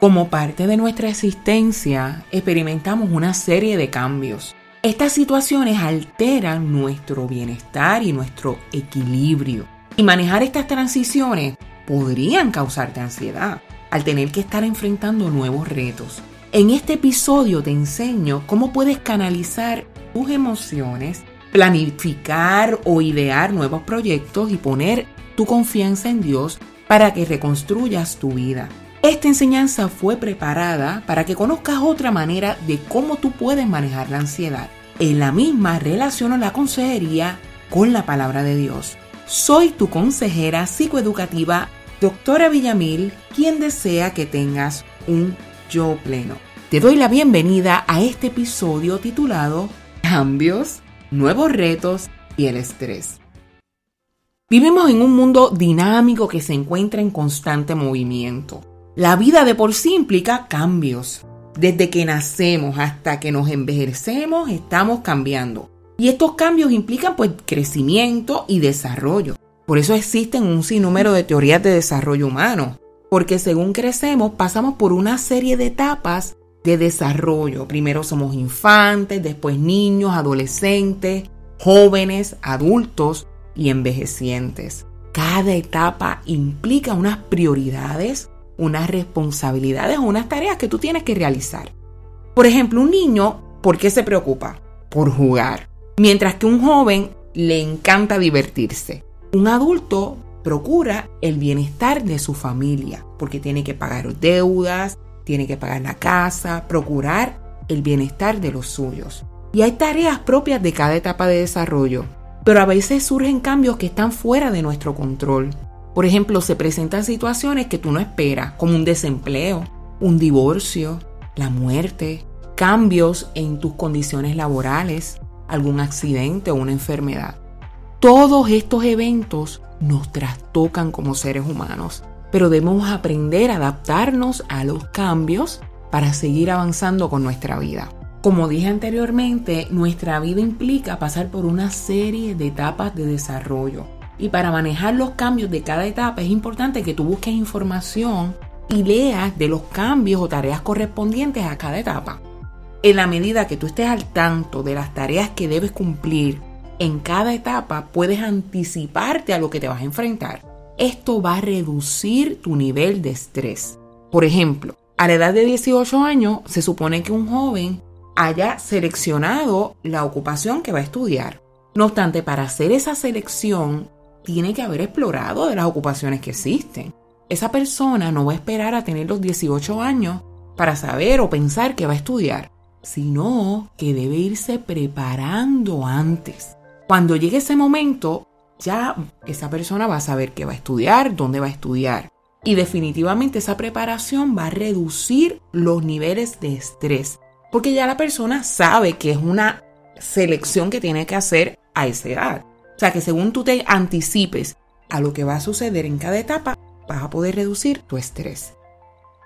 Como parte de nuestra existencia, experimentamos una serie de cambios. Estas situaciones alteran nuestro bienestar y nuestro equilibrio. Y manejar estas transiciones podrían causarte ansiedad al tener que estar enfrentando nuevos retos. En este episodio te enseño cómo puedes canalizar tus emociones, planificar o idear nuevos proyectos y poner tu confianza en Dios para que reconstruyas tu vida. Esta enseñanza fue preparada para que conozcas otra manera de cómo tú puedes manejar la ansiedad. En la misma relaciono la consejería con la palabra de Dios. Soy tu consejera psicoeducativa, doctora Villamil, quien desea que tengas un yo pleno. Te doy la bienvenida a este episodio titulado Cambios, nuevos retos y el estrés. Vivimos en un mundo dinámico que se encuentra en constante movimiento. La vida de por sí implica cambios. Desde que nacemos hasta que nos envejecemos estamos cambiando. Y estos cambios implican pues crecimiento y desarrollo. Por eso existen un sinnúmero de teorías de desarrollo humano, porque según crecemos pasamos por una serie de etapas de desarrollo. Primero somos infantes, después niños, adolescentes, jóvenes, adultos y envejecientes. Cada etapa implica unas prioridades, unas responsabilidades o unas tareas que tú tienes que realizar. Por ejemplo, un niño, ¿por qué se preocupa? Por jugar. Mientras que un joven le encanta divertirse. Un adulto procura el bienestar de su familia porque tiene que pagar deudas, tiene que pagar la casa, procurar el bienestar de los suyos. Y hay tareas propias de cada etapa de desarrollo, pero a veces surgen cambios que están fuera de nuestro control. Por ejemplo, se presentan situaciones que tú no esperas, como un desempleo, un divorcio, la muerte, cambios en tus condiciones laborales, algún accidente o una enfermedad. Todos estos eventos nos trastocan como seres humanos, pero debemos aprender a adaptarnos a los cambios para seguir avanzando con nuestra vida. Como dije anteriormente, nuestra vida implica pasar por una serie de etapas de desarrollo. Y para manejar los cambios de cada etapa es importante que tú busques información y leas de los cambios o tareas correspondientes a cada etapa. En la medida que tú estés al tanto de las tareas que debes cumplir en cada etapa, puedes anticiparte a lo que te vas a enfrentar. Esto va a reducir tu nivel de estrés. Por ejemplo, a la edad de 18 años se supone que un joven haya seleccionado la ocupación que va a estudiar. No obstante, para hacer esa selección, tiene que haber explorado de las ocupaciones que existen. Esa persona no va a esperar a tener los 18 años para saber o pensar que va a estudiar sino que debe irse preparando antes. Cuando llegue ese momento, ya esa persona va a saber qué va a estudiar, dónde va a estudiar. Y definitivamente esa preparación va a reducir los niveles de estrés, porque ya la persona sabe que es una selección que tiene que hacer a esa edad. Sea que según tú te anticipes a lo que va a suceder en cada etapa, vas a poder reducir tu estrés.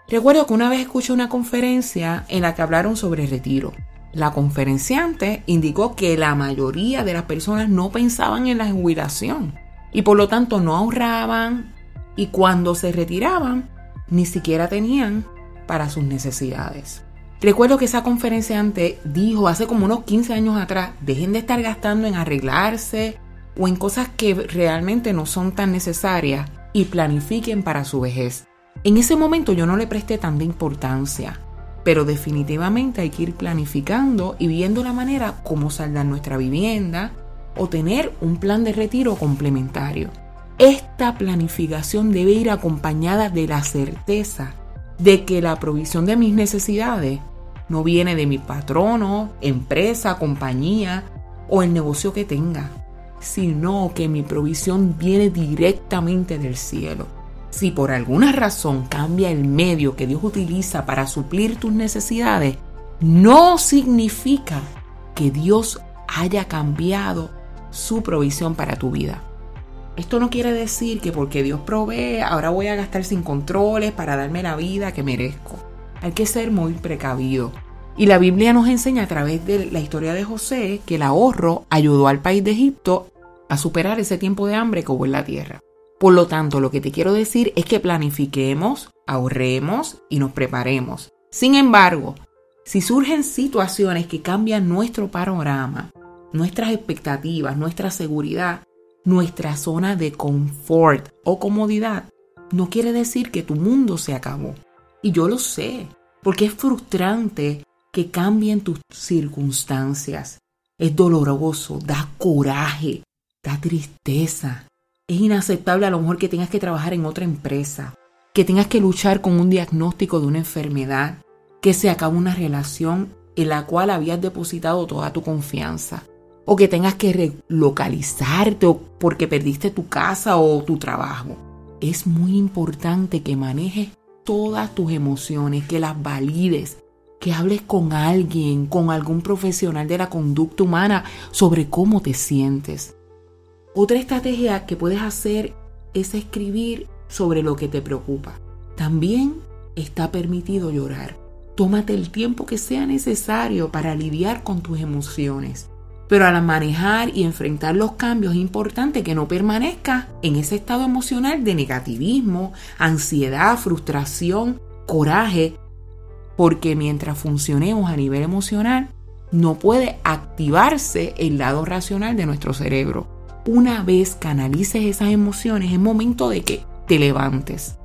Recuerdo que una vez escuché una conferencia en la que hablaron sobre retiro. La conferenciante indicó que la mayoría de las personas no pensaban en la jubilación y por lo tanto no ahorraban y cuando se retiraban ni siquiera tenían para sus necesidades. Recuerdo que esa conferenciante dijo hace como unos 15 años atrás, dejen de estar gastando en arreglarse o en cosas que realmente no son tan necesarias y planifiquen para su vejez. En ese momento yo no le presté tanta importancia, pero definitivamente hay que ir planificando y viendo la manera cómo saldar nuestra vivienda o tener un plan de retiro complementario. Esta planificación debe ir acompañada de la certeza de que la provisión de mis necesidades no viene de mi patrono, empresa, compañía o el negocio que tenga, sino que mi provisión viene directamente del cielo. Si por alguna razón cambia el medio que Dios utiliza para suplir tus necesidades, no significa que Dios haya cambiado su provisión para tu vida. Esto no quiere decir que porque Dios provee, ahora voy a gastar sin controles para darme la vida que merezco. Hay que ser muy precavido. Y la Biblia nos enseña a través de la historia de José que el ahorro ayudó al país de Egipto a superar ese tiempo de hambre que hubo en la tierra. Por lo tanto, lo que te quiero decir es que planifiquemos, ahorremos y nos preparemos. Sin embargo, si surgen situaciones que cambian nuestro panorama, nuestras expectativas, nuestra seguridad, nuestra zona de confort o comodidad, no quiere decir que tu mundo se acabó. Y yo lo sé, porque es frustrante que cambien tus circunstancias. Es doloroso, da coraje, da tristeza. Es inaceptable a lo mejor que tengas que trabajar en otra empresa, que tengas que luchar con un diagnóstico de una enfermedad, que se acabe una relación en la cual habías depositado toda tu confianza, o que tengas que relocalizarte porque perdiste tu casa o tu trabajo. Es muy importante que manejes todas tus emociones, que las valides, que hables con alguien, con algún profesional de la conducta humana sobre cómo te sientes. Otra estrategia que puedes hacer es escribir sobre lo que te preocupa. También está permitido llorar. Tómate el tiempo que sea necesario para lidiar con tus emociones. Pero al manejar y enfrentar los cambios es importante que no permanezcas en ese estado emocional de negativismo, ansiedad, frustración, coraje, porque mientras funcionemos a nivel emocional, no puede activarse el lado racional de nuestro cerebro. Una vez canalices esas emociones, es momento de que te levantes.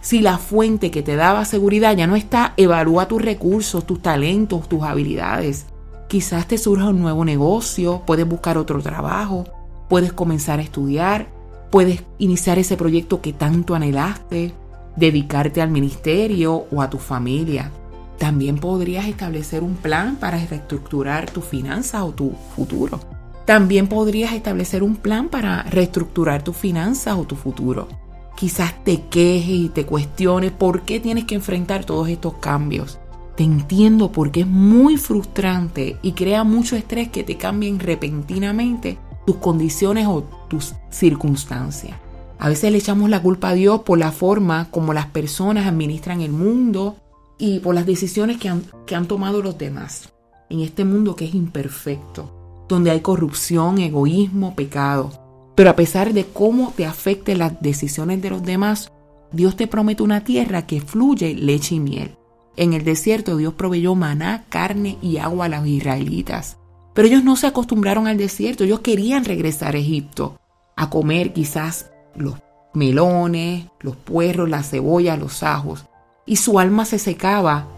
Si la fuente que te daba seguridad ya no está, evalúa tus recursos, tus talentos, tus habilidades. Quizás te surja un nuevo negocio, puedes buscar otro trabajo, puedes comenzar a estudiar, puedes iniciar ese proyecto que tanto anhelaste, dedicarte al ministerio o a tu familia. También podrías establecer un plan para reestructurar tus finanzas o tu futuro. También podrías establecer un plan para reestructurar tus finanzas o tu futuro. Quizás te quejes y te cuestiones por qué tienes que enfrentar todos estos cambios. Te entiendo porque es muy frustrante y crea mucho estrés que te cambien repentinamente tus condiciones o tus circunstancias. A veces le echamos la culpa a Dios por la forma como las personas administran el mundo y por las decisiones que han, que han tomado los demás. En este mundo que es imperfecto, donde hay corrupción, egoísmo, pecado. Pero a pesar de cómo te afecten las decisiones de los demás, Dios te promete una tierra que fluye leche y miel. En el desierto Dios proveyó maná, carne y agua a los israelitas. Pero ellos no se acostumbraron al desierto, ellos querían regresar a Egipto, a comer quizás los melones, los puerros, la cebolla, los ajos, y su alma se secaba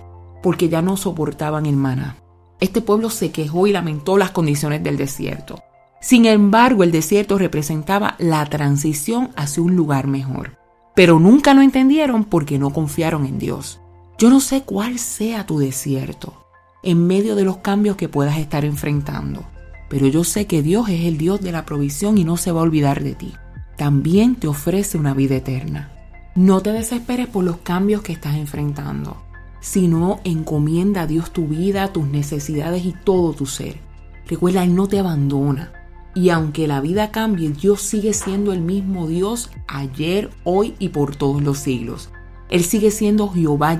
porque ya no soportaban el maná. Este pueblo se quejó y lamentó las condiciones del desierto. Sin embargo, el desierto representaba la transición hacia un lugar mejor. Pero nunca lo entendieron porque no confiaron en Dios. Yo no sé cuál sea tu desierto en medio de los cambios que puedas estar enfrentando, pero yo sé que Dios es el Dios de la provisión y no se va a olvidar de ti. También te ofrece una vida eterna. No te desesperes por los cambios que estás enfrentando, sino encomienda a Dios tu vida, tus necesidades y todo tu ser. Recuerda, Él no te abandona. Y aunque la vida cambie, Dios sigue siendo el mismo Dios ayer, hoy y por todos los siglos. Él sigue siendo Jehová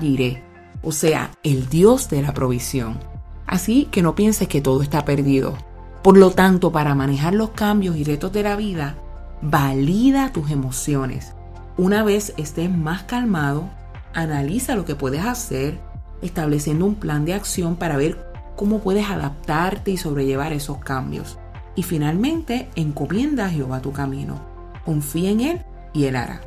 o sea, el Dios de la provisión. Así que no pienses que todo está perdido. Por lo tanto, para manejar los cambios y retos de la vida, valida tus emociones. Una vez estés más calmado, analiza lo que puedes hacer, estableciendo un plan de acción para ver cómo puedes adaptarte y sobrellevar esos cambios. Y finalmente, encomienda a Jehová tu camino. Confía en Él y Él hará.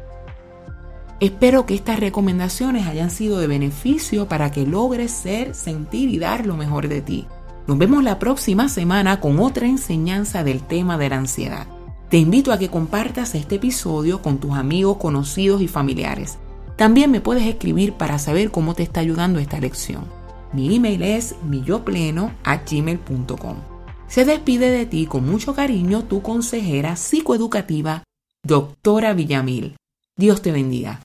Espero que estas recomendaciones hayan sido de beneficio para que logres ser, sentir y dar lo mejor de ti. Nos vemos la próxima semana con otra enseñanza del tema de la ansiedad. Te invito a que compartas este episodio con tus amigos, conocidos y familiares. También me puedes escribir para saber cómo te está ayudando esta lección. Mi email es millopleno@gmail.com. Se despide de ti con mucho cariño tu consejera psicoeducativa, doctora Villamil. Dios te bendiga.